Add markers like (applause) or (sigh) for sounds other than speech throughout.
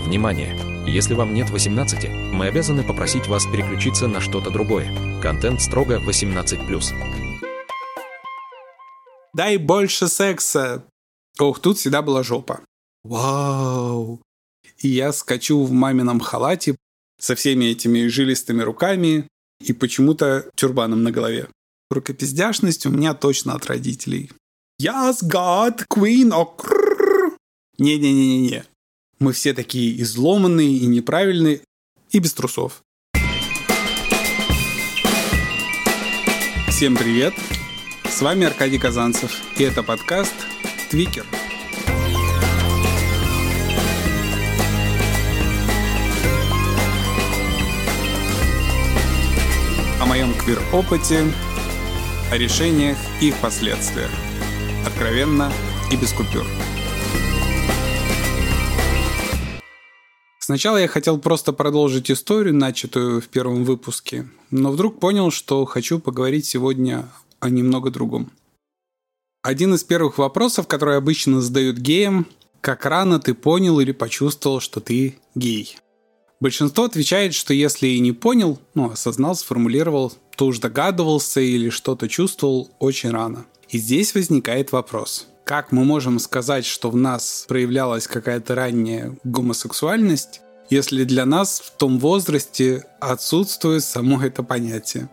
Внимание! Если вам нет 18, мы обязаны попросить вас переключиться на что-то другое. Контент строго 18+. Дай больше секса. Ох, тут всегда была жопа. Вау. И я скачу в мамином халате со всеми этими жилистыми руками и почему-то тюрбаном на голове. Рукопиздяшность у меня точно от родителей. Yes, God, Queen, о Не-не-не-не-не. Мы все такие изломанные и неправильные, и без трусов. Всем привет! С вами Аркадий Казанцев, и это подкаст «Твикер». О моем квир-опыте, о решениях и их последствиях. Откровенно и без купюр. Сначала я хотел просто продолжить историю, начатую в первом выпуске, но вдруг понял, что хочу поговорить сегодня о немного другом. Один из первых вопросов, которые обычно задают геям, как рано ты понял или почувствовал, что ты гей? Большинство отвечает, что если и не понял, ну, осознал, сформулировал, то уж догадывался или что-то чувствовал очень рано. И здесь возникает вопрос. Как мы можем сказать, что в нас проявлялась какая-то ранняя гомосексуальность, если для нас в том возрасте отсутствует само это понятие?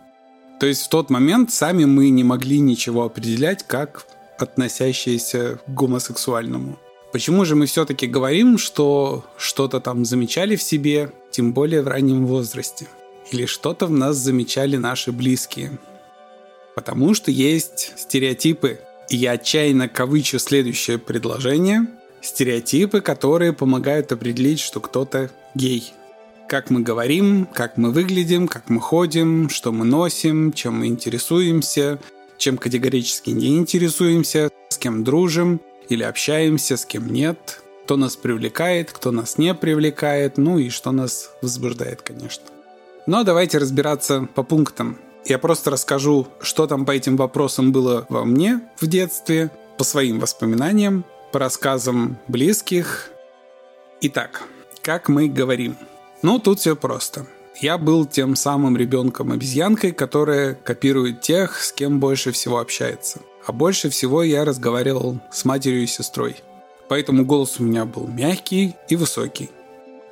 То есть в тот момент сами мы не могли ничего определять как относящееся к гомосексуальному. Почему же мы все-таки говорим, что что-то там замечали в себе, тем более в раннем возрасте? Или что-то в нас замечали наши близкие? Потому что есть стереотипы, я отчаянно кавычу следующее предложение. Стереотипы, которые помогают определить, что кто-то гей. Как мы говорим, как мы выглядим, как мы ходим, что мы носим, чем мы интересуемся, чем категорически не интересуемся, с кем дружим или общаемся, с кем нет, кто нас привлекает, кто нас не привлекает, ну и что нас возбуждает, конечно. Но давайте разбираться по пунктам. Я просто расскажу, что там по этим вопросам было во мне в детстве, по своим воспоминаниям, по рассказам близких. Итак, как мы говорим? Ну, тут все просто. Я был тем самым ребенком-обезьянкой, которая копирует тех, с кем больше всего общается. А больше всего я разговаривал с матерью и сестрой. Поэтому голос у меня был мягкий и высокий.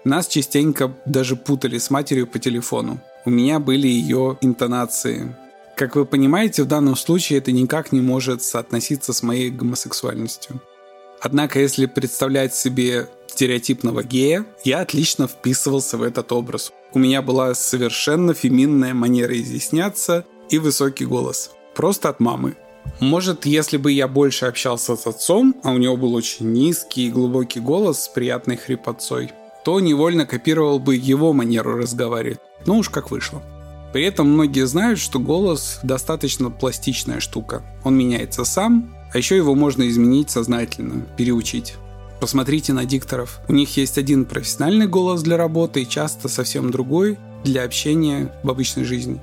Нас частенько даже путали с матерью по телефону у меня были ее интонации. Как вы понимаете, в данном случае это никак не может соотноситься с моей гомосексуальностью. Однако, если представлять себе стереотипного гея, я отлично вписывался в этот образ. У меня была совершенно феминная манера изъясняться и высокий голос. Просто от мамы. Может, если бы я больше общался с отцом, а у него был очень низкий и глубокий голос с приятной хрипотцой, то невольно копировал бы его манеру разговаривать. Ну уж как вышло. При этом многие знают, что голос достаточно пластичная штука. Он меняется сам, а еще его можно изменить сознательно, переучить. Посмотрите на дикторов. У них есть один профессиональный голос для работы и часто совсем другой для общения в обычной жизни.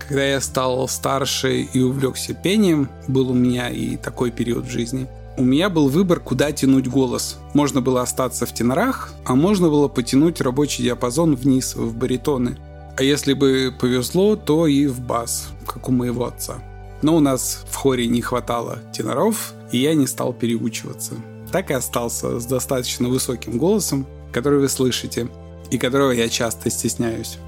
Когда я стал старше и увлекся пением, был у меня и такой период в жизни – у меня был выбор, куда тянуть голос. Можно было остаться в тенорах, а можно было потянуть рабочий диапазон вниз, в баритоны. А если бы повезло, то и в бас, как у моего отца. Но у нас в хоре не хватало теноров, и я не стал переучиваться. Так и остался с достаточно высоким голосом, который вы слышите, и которого я часто стесняюсь.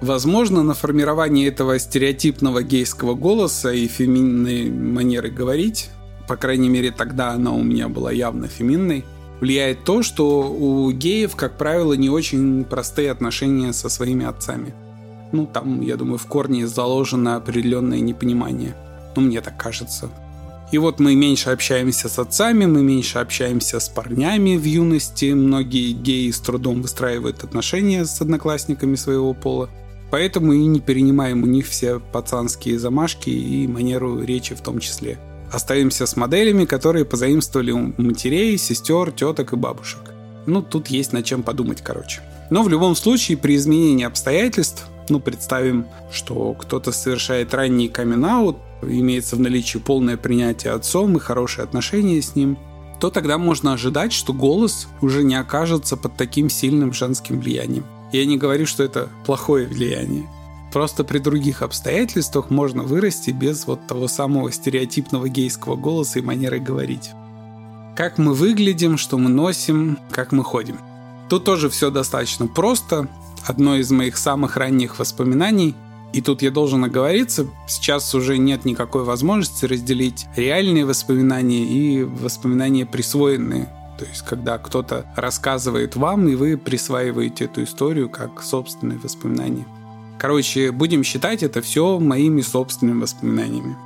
Возможно, на формирование этого стереотипного гейского голоса и феминной манеры говорить по крайней мере тогда она у меня была явно феминной, влияет то, что у геев, как правило, не очень простые отношения со своими отцами. Ну, там, я думаю, в корне заложено определенное непонимание. Ну, мне так кажется. И вот мы меньше общаемся с отцами, мы меньше общаемся с парнями в юности. Многие геи с трудом выстраивают отношения с одноклассниками своего пола. Поэтому и не перенимаем у них все пацанские замашки и манеру речи в том числе. Оставимся с моделями, которые позаимствовали у матерей, сестер, теток и бабушек. Ну, тут есть над чем подумать, короче. Но в любом случае, при изменении обстоятельств, ну, представим, что кто-то совершает ранний камин имеется в наличии полное принятие отцом и хорошие отношения с ним, то тогда можно ожидать, что голос уже не окажется под таким сильным женским влиянием. Я не говорю, что это плохое влияние. Просто при других обстоятельствах можно вырасти без вот того самого стереотипного гейского голоса и манеры говорить. Как мы выглядим, что мы носим, как мы ходим. Тут тоже все достаточно просто. Одно из моих самых ранних воспоминаний и тут я должен оговориться, сейчас уже нет никакой возможности разделить реальные воспоминания и воспоминания присвоенные. То есть, когда кто-то рассказывает вам, и вы присваиваете эту историю как собственные воспоминания. Короче, будем считать это все моими собственными воспоминаниями.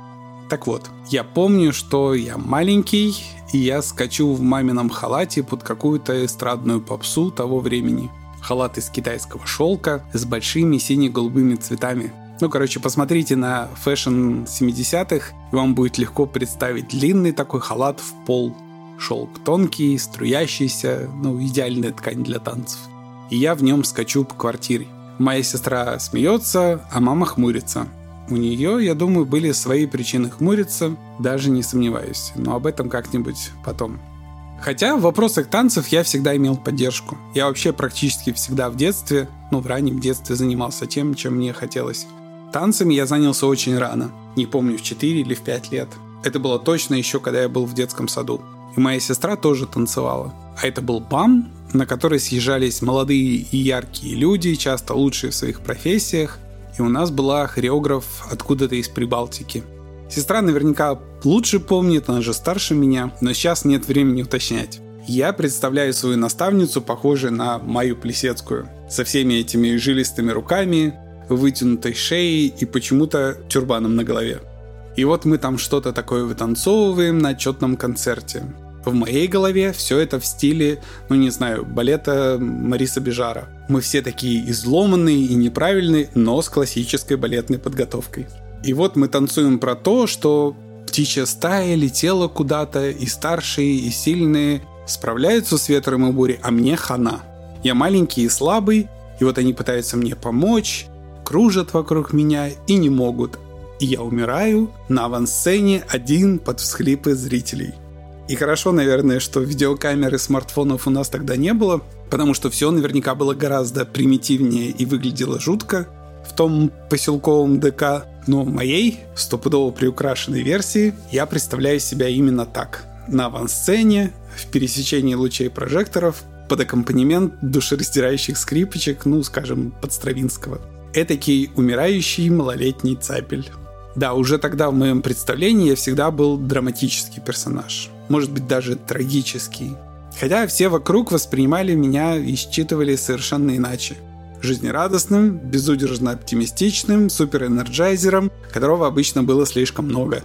Так вот, я помню, что я маленький, и я скачу в мамином халате под какую-то эстрадную попсу того времени – халат из китайского шелка с большими сине-голубыми цветами. Ну, короче, посмотрите на fashion 70-х, и вам будет легко представить длинный такой халат в пол. Шелк тонкий, струящийся, ну, идеальная ткань для танцев. И я в нем скачу по квартире. Моя сестра смеется, а мама хмурится. У нее, я думаю, были свои причины хмуриться, даже не сомневаюсь. Но об этом как-нибудь потом. Хотя в вопросах танцев я всегда имел поддержку. Я вообще практически всегда в детстве, ну в раннем детстве занимался тем, чем мне хотелось. Танцами я занялся очень рано. Не помню, в 4 или в 5 лет. Это было точно еще, когда я был в детском саду. И моя сестра тоже танцевала. А это был БАМ, на который съезжались молодые и яркие люди, часто лучшие в своих профессиях. И у нас была хореограф откуда-то из Прибалтики – Сестра наверняка лучше помнит, она же старше меня, но сейчас нет времени уточнять. Я представляю свою наставницу, похожей на Маю Плесецкую, со всеми этими жилистыми руками, вытянутой шеей и почему-то тюрбаном на голове. И вот мы там что-то такое вытанцовываем на отчетном концерте. В моей голове все это в стиле, ну не знаю, балета Мариса Бежара. Мы все такие изломанные и неправильные, но с классической балетной подготовкой. И вот мы танцуем про то, что птичья стая летела куда-то, и старшие, и сильные справляются с ветром и бурей, а мне хана. Я маленький и слабый, и вот они пытаются мне помочь, кружат вокруг меня и не могут. И я умираю на авансцене один под всхлипы зрителей. И хорошо, наверное, что видеокамеры смартфонов у нас тогда не было, потому что все наверняка было гораздо примитивнее и выглядело жутко в том поселковом ДК. Но в моей стопудово приукрашенной версии я представляю себя именно так. На авансцене, в пересечении лучей прожекторов, под аккомпанемент душераздирающих скрипочек, ну, скажем, под Стравинского. Этакий умирающий малолетний цапель. Да, уже тогда в моем представлении я всегда был драматический персонаж. Может быть, даже трагический. Хотя все вокруг воспринимали меня и считывали совершенно иначе жизнерадостным, безудержно оптимистичным, суперэнерджайзером, которого обычно было слишком много.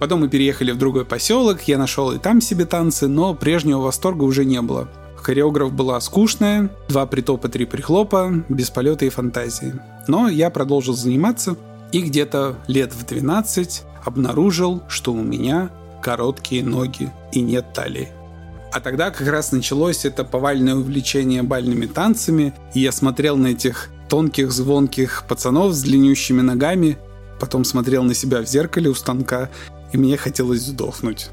Потом мы переехали в другой поселок, я нашел и там себе танцы, но прежнего восторга уже не было. Хореограф была скучная, два притопа, три прихлопа, без полета и фантазии. Но я продолжил заниматься и где-то лет в 12 обнаружил, что у меня короткие ноги и нет талии. А тогда как раз началось это повальное увлечение бальными танцами, и я смотрел на этих тонких, звонких пацанов с длиннющими ногами, потом смотрел на себя в зеркале у станка, и мне хотелось сдохнуть.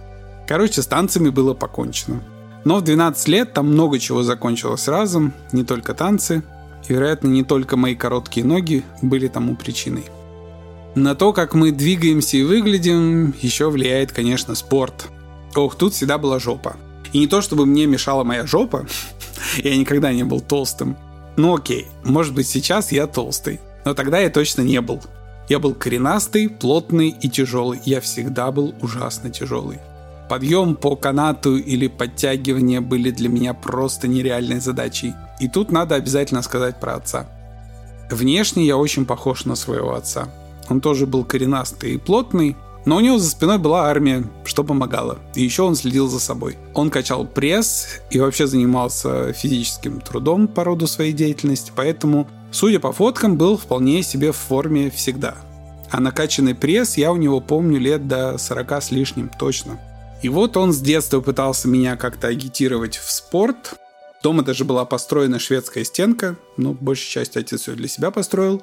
Короче, с танцами было покончено. Но в 12 лет там много чего закончилось разом, не только танцы, и, вероятно, не только мои короткие ноги были тому причиной. На то, как мы двигаемся и выглядим, еще влияет, конечно, спорт. Ох, тут всегда была жопа. И не то, чтобы мне мешала моя жопа, (laughs) я никогда не был толстым. Ну окей, может быть сейчас я толстый, но тогда я точно не был. Я был коренастый, плотный и тяжелый. Я всегда был ужасно тяжелый. Подъем по канату или подтягивание были для меня просто нереальной задачей. И тут надо обязательно сказать про отца. Внешне я очень похож на своего отца. Он тоже был коренастый и плотный, но у него за спиной была армия, что помогало. И еще он следил за собой. Он качал пресс и вообще занимался физическим трудом по роду своей деятельности, поэтому, судя по фоткам, был вполне себе в форме всегда. А накачанный пресс я у него помню лет до 40 с лишним, точно. И вот он с детства пытался меня как-то агитировать в спорт. Дома даже была построена шведская стенка, ну, большей частью отец ее для себя построил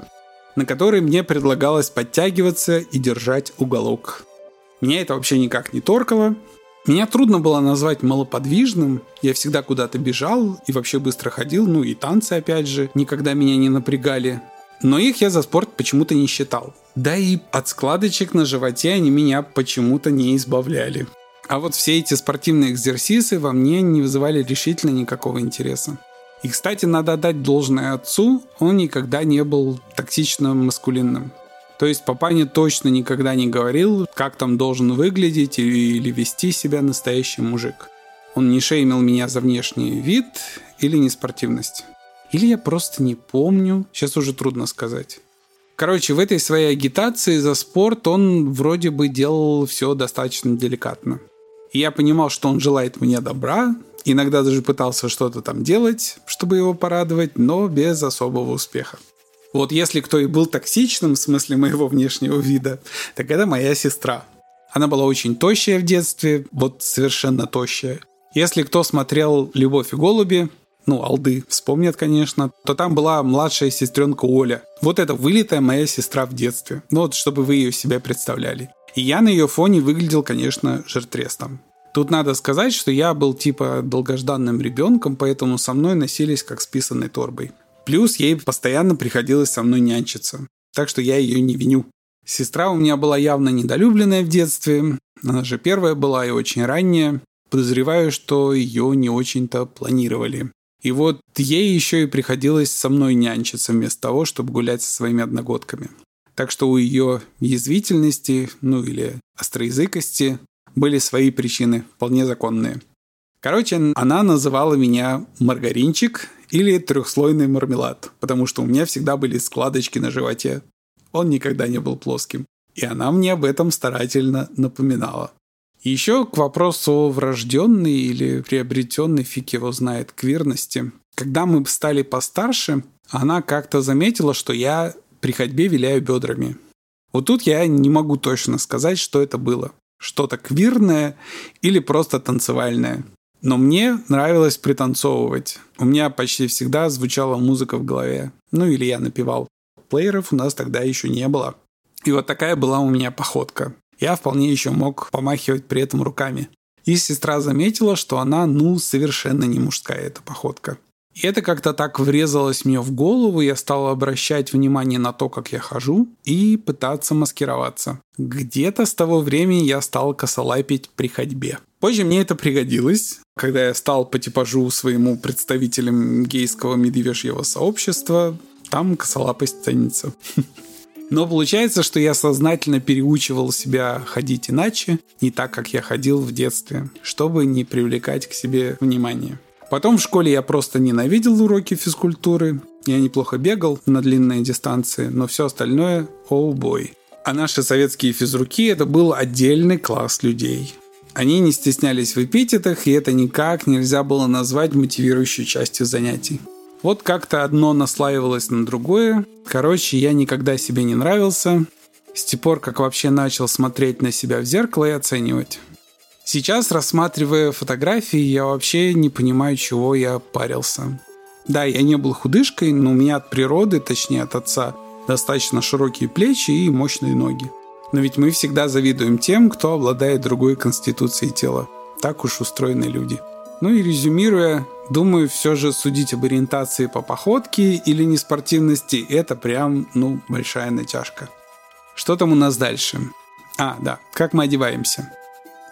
на которой мне предлагалось подтягиваться и держать уголок. Меня это вообще никак не торкало, Меня трудно было назвать малоподвижным. Я всегда куда-то бежал и вообще быстро ходил. Ну и танцы, опять же, никогда меня не напрягали. Но их я за спорт почему-то не считал. Да и от складочек на животе они меня почему-то не избавляли. А вот все эти спортивные экзерсисы во мне не вызывали решительно никакого интереса. И, кстати, надо отдать должное отцу, он никогда не был токсичным маскулинным. То есть папаня точно никогда не говорил, как там должен выглядеть или вести себя настоящий мужик. Он не шеймил меня за внешний вид или неспортивность. Или я просто не помню, сейчас уже трудно сказать. Короче, в этой своей агитации за спорт он вроде бы делал все достаточно деликатно. И я понимал, что он желает мне добра, иногда даже пытался что-то там делать, чтобы его порадовать, но без особого успеха. Вот если кто и был токсичным в смысле моего внешнего вида, так это моя сестра. Она была очень тощая в детстве, вот совершенно тощая. Если кто смотрел «Любовь и голуби», ну, Алды вспомнят, конечно, то там была младшая сестренка Оля. Вот это вылитая моя сестра в детстве. Ну вот, чтобы вы ее себе представляли. И я на ее фоне выглядел, конечно, жиртрестом. Тут надо сказать, что я был типа долгожданным ребенком, поэтому со мной носились как с писаной торбой. Плюс ей постоянно приходилось со мной нянчиться. Так что я ее не виню. Сестра у меня была явно недолюбленная в детстве. Она же первая была и очень ранняя. Подозреваю, что ее не очень-то планировали. И вот ей еще и приходилось со мной нянчиться вместо того, чтобы гулять со своими одногодками. Так что у ее язвительности, ну или остроязыкости, были свои причины, вполне законные. Короче, она называла меня маргаринчик или трехслойный мармелад, потому что у меня всегда были складочки на животе. Он никогда не был плоским. И она мне об этом старательно напоминала. Еще к вопросу врожденной или приобретенной, фиг его знает, квирности. Когда мы стали постарше, она как-то заметила, что я при ходьбе виляю бедрами. Вот тут я не могу точно сказать, что это было. Что-то квирное или просто танцевальное. Но мне нравилось пританцовывать. У меня почти всегда звучала музыка в голове. Ну или я напевал. Плееров у нас тогда еще не было. И вот такая была у меня походка я вполне еще мог помахивать при этом руками. И сестра заметила, что она, ну, совершенно не мужская эта походка. И это как-то так врезалось мне в голову, я стал обращать внимание на то, как я хожу, и пытаться маскироваться. Где-то с того времени я стал косолапить при ходьбе. Позже мне это пригодилось, когда я стал по типажу своему представителем гейского медвежьего сообщества, там косолапость ценится. (laughs) Но получается, что я сознательно переучивал себя ходить иначе, не так, как я ходил в детстве, чтобы не привлекать к себе внимание. Потом в школе я просто ненавидел уроки физкультуры. Я неплохо бегал на длинные дистанции, но все остальное – oh бой. А наши советские физруки – это был отдельный класс людей. Они не стеснялись в эпитетах, и это никак нельзя было назвать мотивирующей частью занятий. Вот как-то одно наслаивалось на другое. Короче, я никогда себе не нравился. С тех пор, как вообще начал смотреть на себя в зеркало и оценивать. Сейчас, рассматривая фотографии, я вообще не понимаю, чего я парился. Да, я не был худышкой, но у меня от природы, точнее от отца, достаточно широкие плечи и мощные ноги. Но ведь мы всегда завидуем тем, кто обладает другой конституцией тела. Так уж устроены люди. Ну и резюмируя, Думаю, все же судить об ориентации по походке или неспортивности – это прям, ну, большая натяжка. Что там у нас дальше? А, да, как мы одеваемся.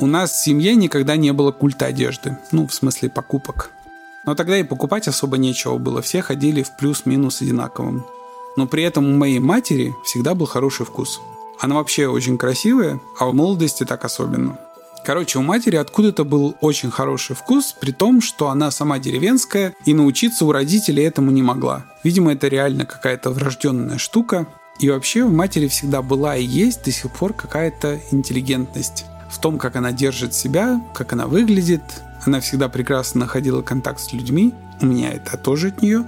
У нас в семье никогда не было культа одежды. Ну, в смысле покупок. Но тогда и покупать особо нечего было. Все ходили в плюс-минус одинаковым. Но при этом у моей матери всегда был хороший вкус. Она вообще очень красивая, а в молодости так особенно. Короче, у матери откуда-то был очень хороший вкус, при том, что она сама деревенская и научиться у родителей этому не могла. Видимо, это реально какая-то врожденная штука. И вообще у матери всегда была и есть до сих пор какая-то интеллигентность в том, как она держит себя, как она выглядит. Она всегда прекрасно находила контакт с людьми. У меня это тоже от нее.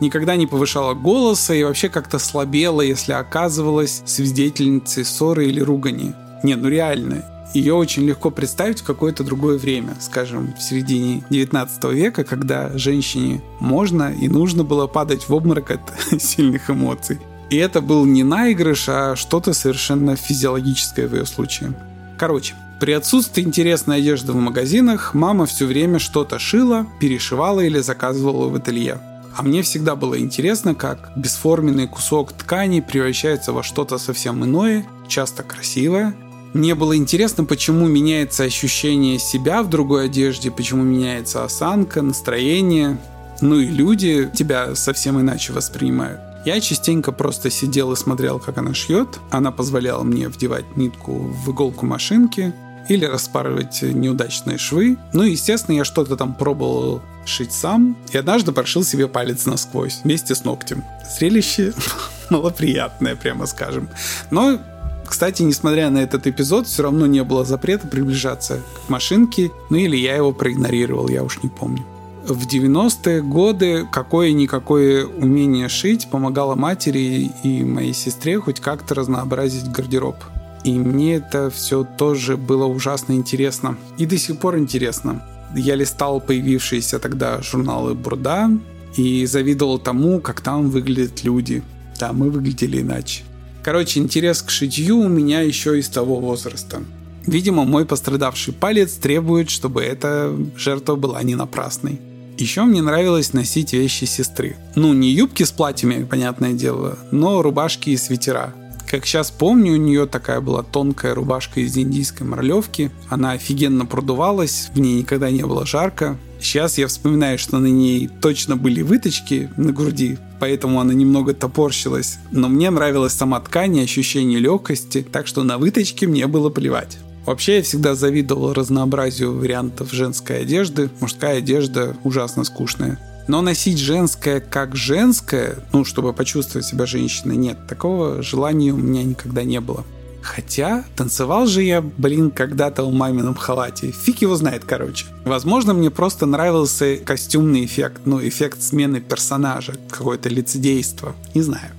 Никогда не повышала голоса и вообще как-то слабела, если оказывалась свидетельницей ссоры или ругани. Не, ну реально, ее очень легко представить в какое-то другое время, скажем, в середине 19 века, когда женщине можно и нужно было падать в обморок от (laughs) сильных эмоций. И это был не наигрыш, а что-то совершенно физиологическое в ее случае. Короче, При отсутствии интересной одежды в магазинах мама все время что-то шила, перешивала или заказывала в ателье. А мне всегда было интересно, как бесформенный кусок ткани превращается во что-то совсем иное, часто красивое. Мне было интересно, почему меняется ощущение себя в другой одежде, почему меняется осанка, настроение. Ну и люди тебя совсем иначе воспринимают. Я частенько просто сидел и смотрел, как она шьет. Она позволяла мне вдевать нитку в иголку машинки или распарывать неудачные швы. Ну естественно, я что-то там пробовал шить сам, и однажды прошил себе палец насквозь вместе с ногтем. Зрелище (laughs) малоприятное, прямо скажем. Но кстати, несмотря на этот эпизод, все равно не было запрета приближаться к машинке, ну или я его проигнорировал, я уж не помню. В 90-е годы какое-никакое умение шить помогало матери и моей сестре хоть как-то разнообразить гардероб. И мне это все тоже было ужасно интересно. И до сих пор интересно. Я листал появившиеся тогда журналы Бурда и завидовал тому, как там выглядят люди. Да, мы выглядели иначе. Короче, интерес к шитью у меня еще из того возраста. Видимо, мой пострадавший палец требует, чтобы эта жертва была не напрасной. Еще мне нравилось носить вещи сестры. Ну, не юбки с платьями, понятное дело, но рубашки и свитера. Как сейчас помню, у нее такая была тонкая рубашка из индийской морлевки. Она офигенно продувалась, в ней никогда не было жарко. Сейчас я вспоминаю, что на ней точно были выточки на груди, поэтому она немного топорщилась. Но мне нравилась сама ткань и ощущение легкости, так что на выточки мне было плевать. Вообще я всегда завидовал разнообразию вариантов женской одежды. Мужская одежда ужасно скучная. Но носить женское как женское, ну, чтобы почувствовать себя женщиной, нет, такого желания у меня никогда не было. Хотя танцевал же я, блин, когда-то в мамином халате. Фиг его знает, короче. Возможно, мне просто нравился костюмный эффект, ну, эффект смены персонажа, какое-то лицедейство. Не знаю.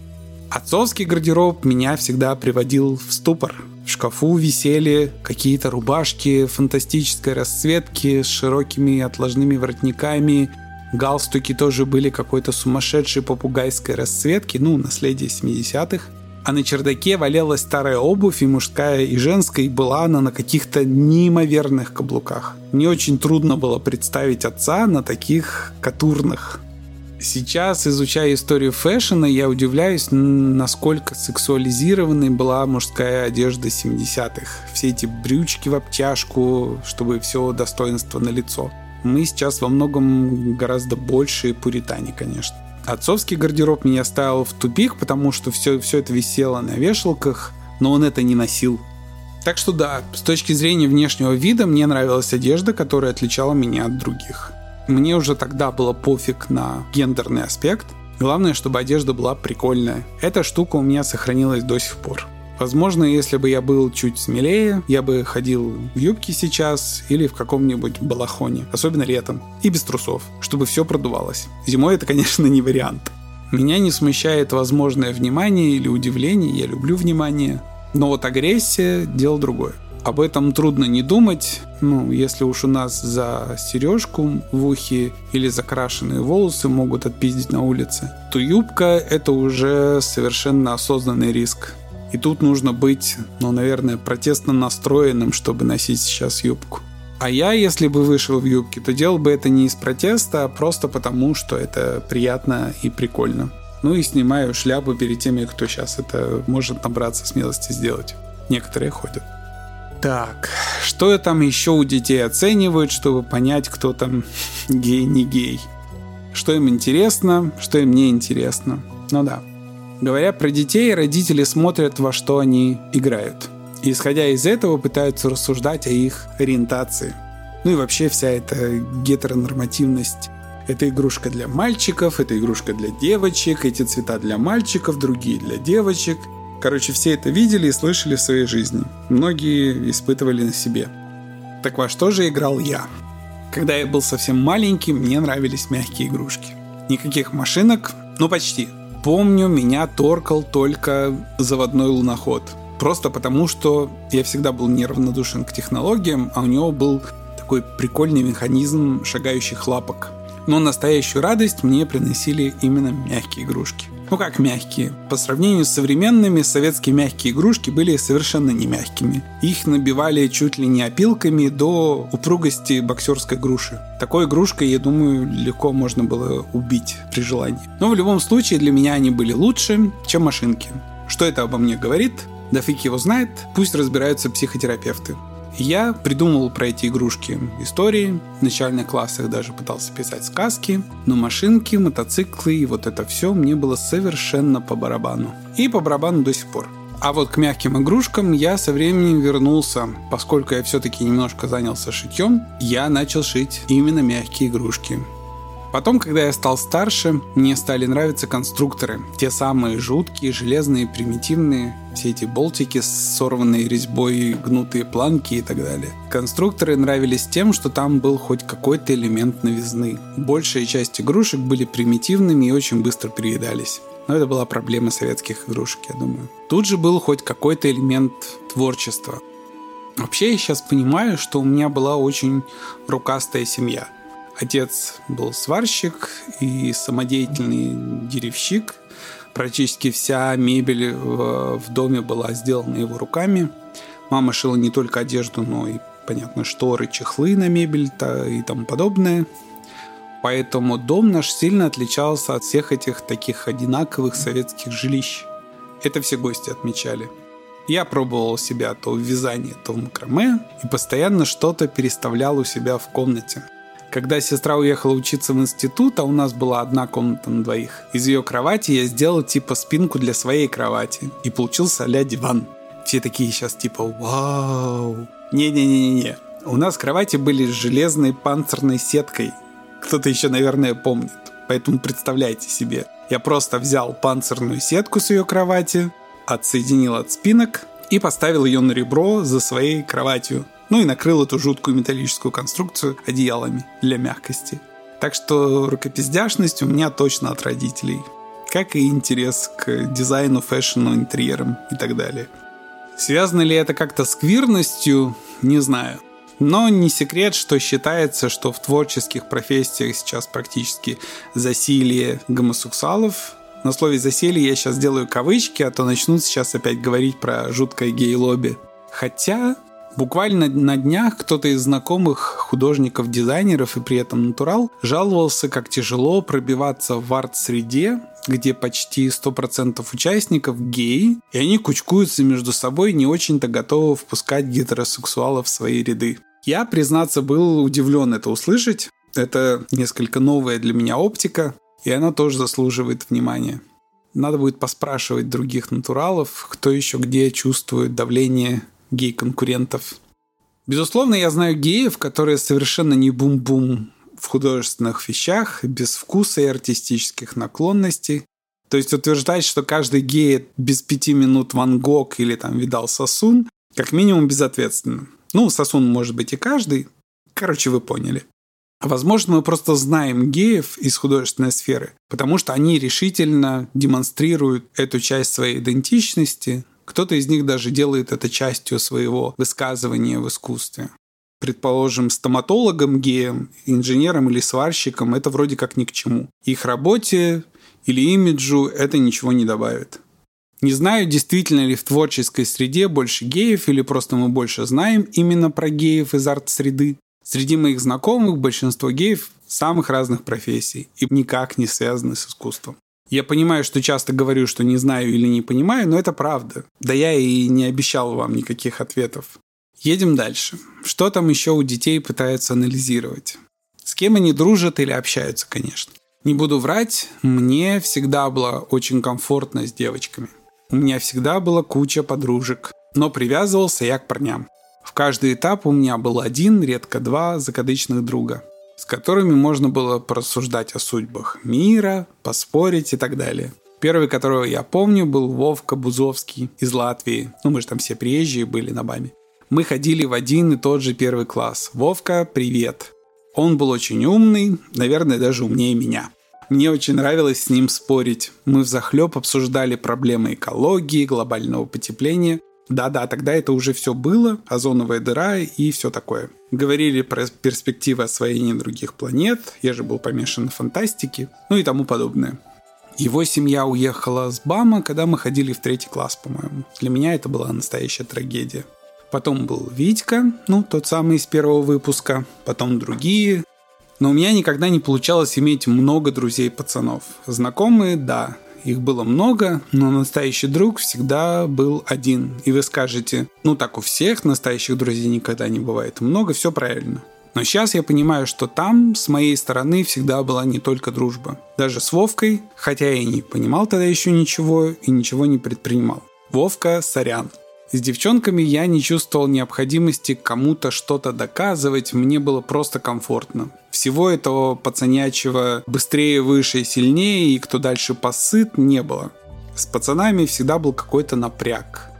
Отцовский гардероб меня всегда приводил в ступор. В шкафу висели какие-то рубашки фантастической расцветки с широкими отложными воротниками. Галстуки тоже были какой-то сумасшедшей попугайской расцветки, ну, наследие 70-х. А на чердаке валялась старая обувь, и мужская, и женская, и была она на каких-то неимоверных каблуках. Мне очень трудно было представить отца на таких катурных Сейчас, изучая историю фэшена, я удивляюсь, насколько сексуализированной была мужская одежда 70-х. Все эти брючки в обтяжку, чтобы все достоинство на лицо. Мы сейчас во многом гораздо больше пуритане, конечно. Отцовский гардероб меня ставил в тупик, потому что все, все это висело на вешалках, но он это не носил. Так что да, с точки зрения внешнего вида мне нравилась одежда, которая отличала меня от других. Мне уже тогда было пофиг на гендерный аспект. Главное, чтобы одежда была прикольная. Эта штука у меня сохранилась до сих пор. Возможно, если бы я был чуть смелее, я бы ходил в юбке сейчас или в каком-нибудь балахоне, особенно летом, и без трусов, чтобы все продувалось. Зимой это, конечно, не вариант. Меня не смущает возможное внимание или удивление, я люблю внимание. Но вот агрессия – дело другое об этом трудно не думать. Ну, если уж у нас за сережку в ухе или закрашенные волосы могут отпиздить на улице, то юбка – это уже совершенно осознанный риск. И тут нужно быть, ну, наверное, протестно настроенным, чтобы носить сейчас юбку. А я, если бы вышел в юбке, то делал бы это не из протеста, а просто потому, что это приятно и прикольно. Ну и снимаю шляпу перед теми, кто сейчас это может набраться смелости сделать. Некоторые ходят. Так, что там еще у детей оценивают, чтобы понять, кто там (laughs) гей, не гей? Что им интересно, что им не интересно. Ну да. Говоря про детей, родители смотрят, во что они играют. И, исходя из этого, пытаются рассуждать о их ориентации. Ну и вообще вся эта гетеронормативность. Это игрушка для мальчиков, это игрушка для девочек, эти цвета для мальчиков, другие для девочек – Короче, все это видели и слышали в своей жизни. Многие испытывали на себе. Так во что же играл я? Когда я был совсем маленький, мне нравились мягкие игрушки. Никаких машинок, ну почти. Помню, меня торкал только заводной луноход. Просто потому, что я всегда был неравнодушен к технологиям, а у него был такой прикольный механизм шагающих лапок. Но настоящую радость мне приносили именно мягкие игрушки. Ну как мягкие? По сравнению с современными, советские мягкие игрушки были совершенно не мягкими. Их набивали чуть ли не опилками до упругости боксерской груши. Такой игрушкой, я думаю, легко можно было убить при желании. Но в любом случае для меня они были лучше, чем машинки. Что это обо мне говорит? Да фиг его знает, пусть разбираются психотерапевты. Я придумывал про эти игрушки истории, в начальных классах даже пытался писать сказки, но машинки, мотоциклы и вот это все мне было совершенно по барабану. И по барабану до сих пор. А вот к мягким игрушкам я со временем вернулся. Поскольку я все-таки немножко занялся шитьем, я начал шить именно мягкие игрушки. Потом, когда я стал старше, мне стали нравиться конструкторы. Те самые жуткие, железные, примитивные, все эти болтики с сорванной резьбой, гнутые планки и так далее. Конструкторы нравились тем, что там был хоть какой-то элемент новизны. Большая часть игрушек были примитивными и очень быстро переедались. Но это была проблема советских игрушек, я думаю. Тут же был хоть какой-то элемент творчества. Вообще я сейчас понимаю, что у меня была очень рукастая семья – Отец был сварщик и самодеятельный деревщик. Практически вся мебель в, в доме была сделана его руками. Мама шила не только одежду, но и, понятно, шторы, чехлы на мебель и тому подобное. Поэтому дом наш сильно отличался от всех этих таких одинаковых советских жилищ. Это все гости отмечали. Я пробовал себя то в вязании, то в макраме и постоянно что-то переставлял у себя в комнате – когда сестра уехала учиться в институт, а у нас была одна комната на двоих, из ее кровати я сделал типа спинку для своей кровати. И получился а диван. Все такие сейчас типа «Вау!» Не-не-не-не-не. У нас кровати были с железной панцирной сеткой. Кто-то еще, наверное, помнит. Поэтому представляйте себе. Я просто взял панцирную сетку с ее кровати, отсоединил от спинок и поставил ее на ребро за своей кроватью ну и накрыл эту жуткую металлическую конструкцию одеялами для мягкости. Так что рукопиздяшность у меня точно от родителей. Как и интерес к дизайну, фэшну, интерьерам и так далее. Связано ли это как-то с квирностью, не знаю. Но не секрет, что считается, что в творческих профессиях сейчас практически засилие гомосексуалов. На слове «засилие» я сейчас делаю кавычки, а то начнут сейчас опять говорить про жуткое гей-лобби. Хотя Буквально на днях кто-то из знакомых художников, дизайнеров и при этом натурал жаловался, как тяжело пробиваться в арт-среде, где почти 100% участников геи, и они кучкуются между собой, не очень-то готовы впускать гетеросексуалов в свои ряды. Я, признаться, был удивлен это услышать. Это несколько новая для меня оптика, и она тоже заслуживает внимания. Надо будет поспрашивать других натуралов, кто еще где чувствует давление гей-конкурентов. Безусловно, я знаю геев, которые совершенно не бум-бум в художественных вещах, без вкуса и артистических наклонностей. То есть утверждать, что каждый гей без пяти минут Ван Гог или там видал Сосун, как минимум безответственно. Ну, Сосун может быть и каждый. Короче, вы поняли. Возможно, мы просто знаем геев из художественной сферы, потому что они решительно демонстрируют эту часть своей идентичности, кто-то из них даже делает это частью своего высказывания в искусстве. Предположим, стоматологам, геям, инженерам или сварщикам это вроде как ни к чему. Их работе или имиджу это ничего не добавит. Не знаю, действительно ли в творческой среде больше геев или просто мы больше знаем именно про геев из арт-среды. Среди моих знакомых большинство геев самых разных профессий и никак не связаны с искусством. Я понимаю, что часто говорю, что не знаю или не понимаю, но это правда. Да я и не обещал вам никаких ответов. Едем дальше. Что там еще у детей пытаются анализировать? С кем они дружат или общаются, конечно. Не буду врать, мне всегда было очень комфортно с девочками. У меня всегда была куча подружек, но привязывался я к парням. В каждый этап у меня был один, редко два закадычных друга – с которыми можно было порассуждать о судьбах мира, поспорить и так далее. Первый, которого я помню, был Вовка Бузовский из Латвии. Ну, мы же там все приезжие были на БАМе. Мы ходили в один и тот же первый класс. Вовка, привет. Он был очень умный, наверное, даже умнее меня. Мне очень нравилось с ним спорить. Мы в захлеб обсуждали проблемы экологии, глобального потепления. Да-да, тогда это уже все было, озоновая дыра и все такое. Говорили про перспективы освоения других планет, я же был помешан на фантастике, ну и тому подобное. Его семья уехала с Бама, когда мы ходили в третий класс, по-моему. Для меня это была настоящая трагедия. Потом был Витька, ну, тот самый из первого выпуска. Потом другие. Но у меня никогда не получалось иметь много друзей-пацанов. Знакомые, да, их было много, но настоящий друг всегда был один. И вы скажете, ну так у всех настоящих друзей никогда не бывает много, все правильно. Но сейчас я понимаю, что там с моей стороны всегда была не только дружба. Даже с Вовкой, хотя я и не понимал тогда еще ничего и ничего не предпринимал. Вовка, сорян. С девчонками я не чувствовал необходимости кому-то что-то доказывать, мне было просто комфортно. Всего этого пацанячего быстрее, выше, сильнее и кто дальше посыт не было. С пацанами всегда был какой-то напряг.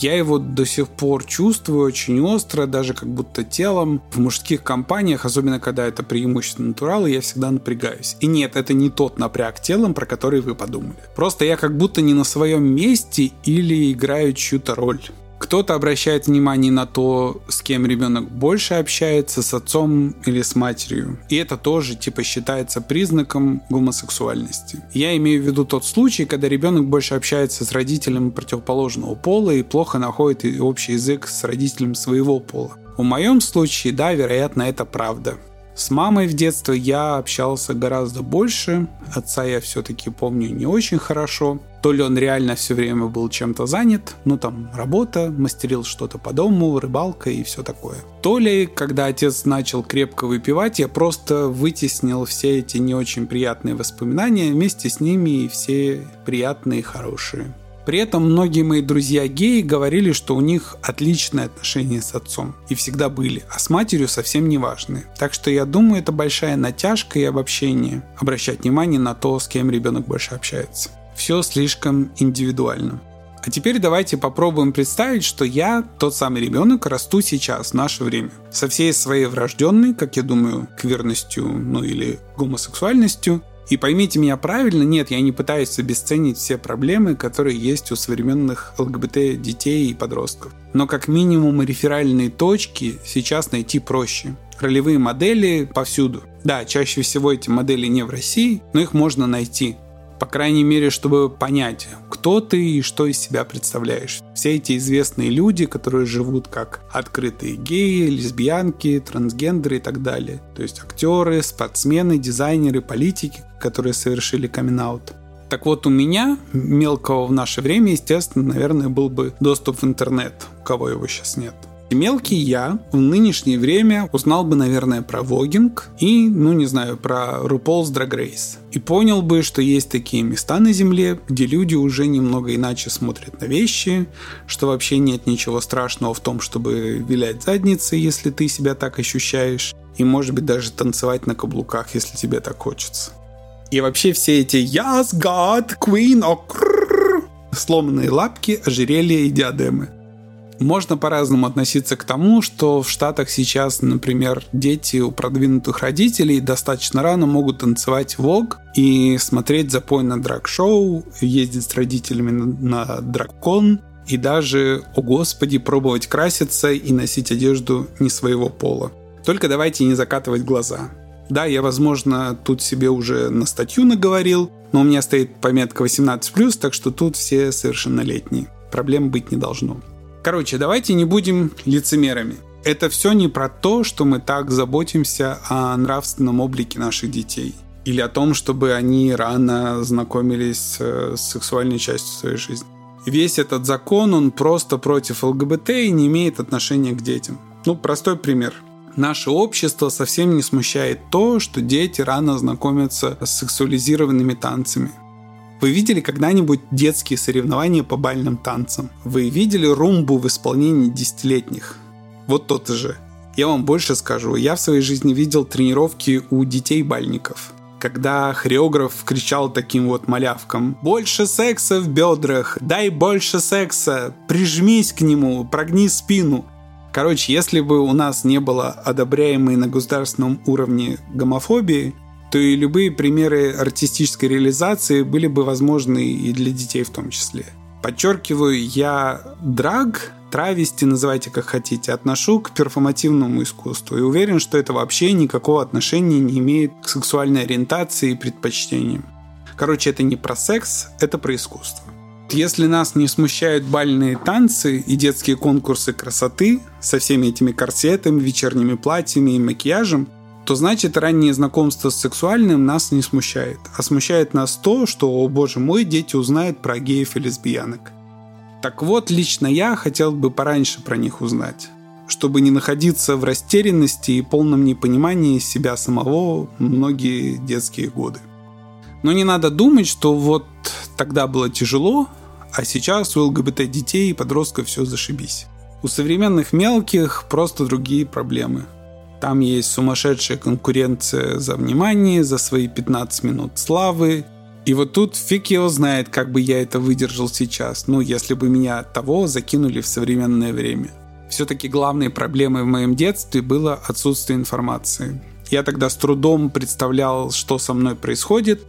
Я его до сих пор чувствую очень остро, даже как будто телом. В мужских компаниях, особенно когда это преимущество натурала, я всегда напрягаюсь. И нет, это не тот напряг телом, про который вы подумали. Просто я как будто не на своем месте или играю чью-то роль. Кто-то обращает внимание на то, с кем ребенок больше общается, с отцом или с матерью. И это тоже типа считается признаком гомосексуальности. Я имею в виду тот случай, когда ребенок больше общается с родителем противоположного пола и плохо находит общий язык с родителем своего пола. В моем случае, да, вероятно, это правда. С мамой в детстве я общался гораздо больше. Отца я все-таки помню не очень хорошо. То ли он реально все время был чем-то занят, ну там работа, мастерил что-то по дому, рыбалка и все такое. То ли, когда отец начал крепко выпивать, я просто вытеснил все эти не очень приятные воспоминания вместе с ними и все приятные и хорошие. При этом многие мои друзья геи говорили, что у них отличные отношения с отцом. И всегда были, а с матерью совсем не важные. Так что я думаю, это большая натяжка и обобщение. Обращать внимание на то, с кем ребенок больше общается. Все слишком индивидуально. А теперь давайте попробуем представить, что я, тот самый ребенок, расту сейчас, в наше время. Со всей своей врожденной, как я думаю, кверностью, ну или гомосексуальностью, и поймите меня правильно, нет, я не пытаюсь обесценить все проблемы, которые есть у современных ЛГБТ детей и подростков. Но как минимум реферальные точки сейчас найти проще. Ролевые модели повсюду. Да, чаще всего эти модели не в России, но их можно найти по крайней мере, чтобы понять, кто ты и что из себя представляешь. Все эти известные люди, которые живут как открытые геи, лесбиянки, трансгендеры и так далее. То есть актеры, спортсмены, дизайнеры, политики, которые совершили камин -аут. Так вот, у меня, мелкого в наше время, естественно, наверное, был бы доступ в интернет, у кого его сейчас нет. Мелкий я в нынешнее время узнал бы, наверное, про вогинг и, ну не знаю, про RuPaul's Drag Race. И понял бы, что есть такие места на Земле, где люди уже немного иначе смотрят на вещи, что вообще нет ничего страшного в том, чтобы вилять задницей, если ты себя так ощущаешь, и может быть даже танцевать на каблуках, если тебе так хочется. И вообще все эти «Yes, God, Queen», сломанные лапки, ожерелья и диадемы – можно по-разному относиться к тому, что в Штатах сейчас, например, дети у продвинутых родителей достаточно рано могут танцевать вог и смотреть запой на драг-шоу, ездить с родителями на дракон и даже, о господи, пробовать краситься и носить одежду не своего пола. Только давайте не закатывать глаза. Да, я, возможно, тут себе уже на статью наговорил, но у меня стоит пометка 18+, так что тут все совершеннолетние. Проблем быть не должно. Короче, давайте не будем лицемерами. Это все не про то, что мы так заботимся о нравственном облике наших детей. Или о том, чтобы они рано знакомились э, с сексуальной частью своей жизни. Весь этот закон, он просто против ЛГБТ и не имеет отношения к детям. Ну, простой пример. Наше общество совсем не смущает то, что дети рано знакомятся с сексуализированными танцами. Вы видели когда-нибудь детские соревнования по бальным танцам? Вы видели румбу в исполнении десятилетних? Вот тот же. Я вам больше скажу, я в своей жизни видел тренировки у детей-бальников когда хореограф кричал таким вот малявкам «Больше секса в бедрах! Дай больше секса! Прижмись к нему! Прогни спину!» Короче, если бы у нас не было одобряемой на государственном уровне гомофобии, то и любые примеры артистической реализации были бы возможны и для детей в том числе. Подчеркиваю, я драг, травести, называйте как хотите, отношу к перформативному искусству и уверен, что это вообще никакого отношения не имеет к сексуальной ориентации и предпочтениям. Короче, это не про секс, это про искусство. Если нас не смущают бальные танцы и детские конкурсы красоты со всеми этими корсетами, вечерними платьями и макияжем, то значит раннее знакомство с сексуальным нас не смущает. А смущает нас то, что, о боже мой, дети узнают про геев и лесбиянок. Так вот, лично я хотел бы пораньше про них узнать, чтобы не находиться в растерянности и полном непонимании себя самого многие детские годы. Но не надо думать, что вот тогда было тяжело, а сейчас у ЛГБТ детей и подростков все зашибись. У современных мелких просто другие проблемы. Там есть сумасшедшая конкуренция за внимание, за свои 15 минут славы. И вот тут фиг его знает, как бы я это выдержал сейчас, ну, если бы меня того закинули в современное время. Все-таки главной проблемой в моем детстве было отсутствие информации. Я тогда с трудом представлял, что со мной происходит,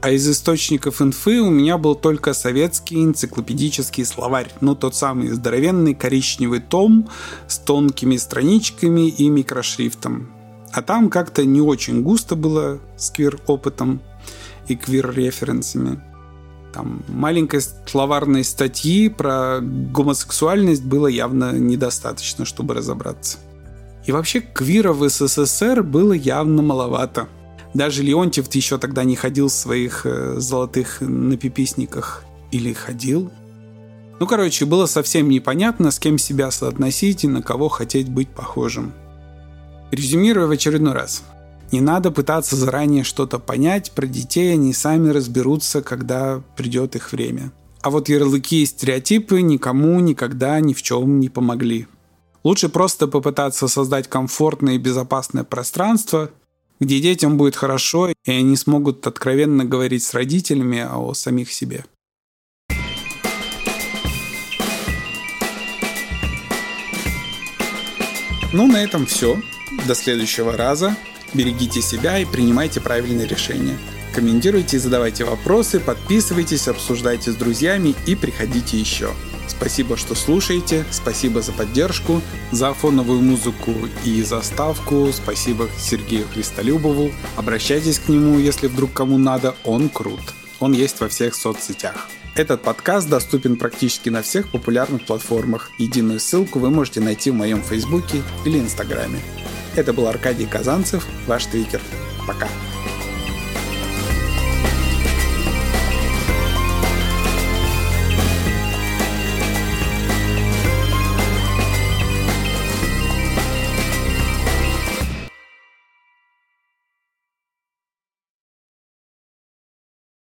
а из источников инфы у меня был только советский энциклопедический словарь. Ну, тот самый здоровенный коричневый том с тонкими страничками и микрошрифтом. А там как-то не очень густо было с квир-опытом и квир-референсами. Там маленькой словарной статьи про гомосексуальность было явно недостаточно, чтобы разобраться. И вообще квира в СССР было явно маловато – даже Леонтьев еще тогда не ходил в своих э, золотых напиписниках. Или ходил? Ну, короче, было совсем непонятно, с кем себя соотносить и на кого хотеть быть похожим. Резюмируя в очередной раз. Не надо пытаться заранее что-то понять про детей, они сами разберутся, когда придет их время. А вот ярлыки и стереотипы никому никогда ни в чем не помогли. Лучше просто попытаться создать комфортное и безопасное пространство, где детям будет хорошо, и они смогут откровенно говорить с родителями о самих себе. Ну, на этом все. До следующего раза. Берегите себя и принимайте правильные решения. Комментируйте задавайте вопросы, подписывайтесь, обсуждайте с друзьями и приходите еще. Спасибо, что слушаете, спасибо за поддержку, за фоновую музыку и заставку, спасибо Сергею Христолюбову. Обращайтесь к нему, если вдруг кому надо, он крут. Он есть во всех соцсетях. Этот подкаст доступен практически на всех популярных платформах. Единую ссылку вы можете найти в моем фейсбуке или инстаграме. Это был Аркадий Казанцев, ваш твикер. Пока.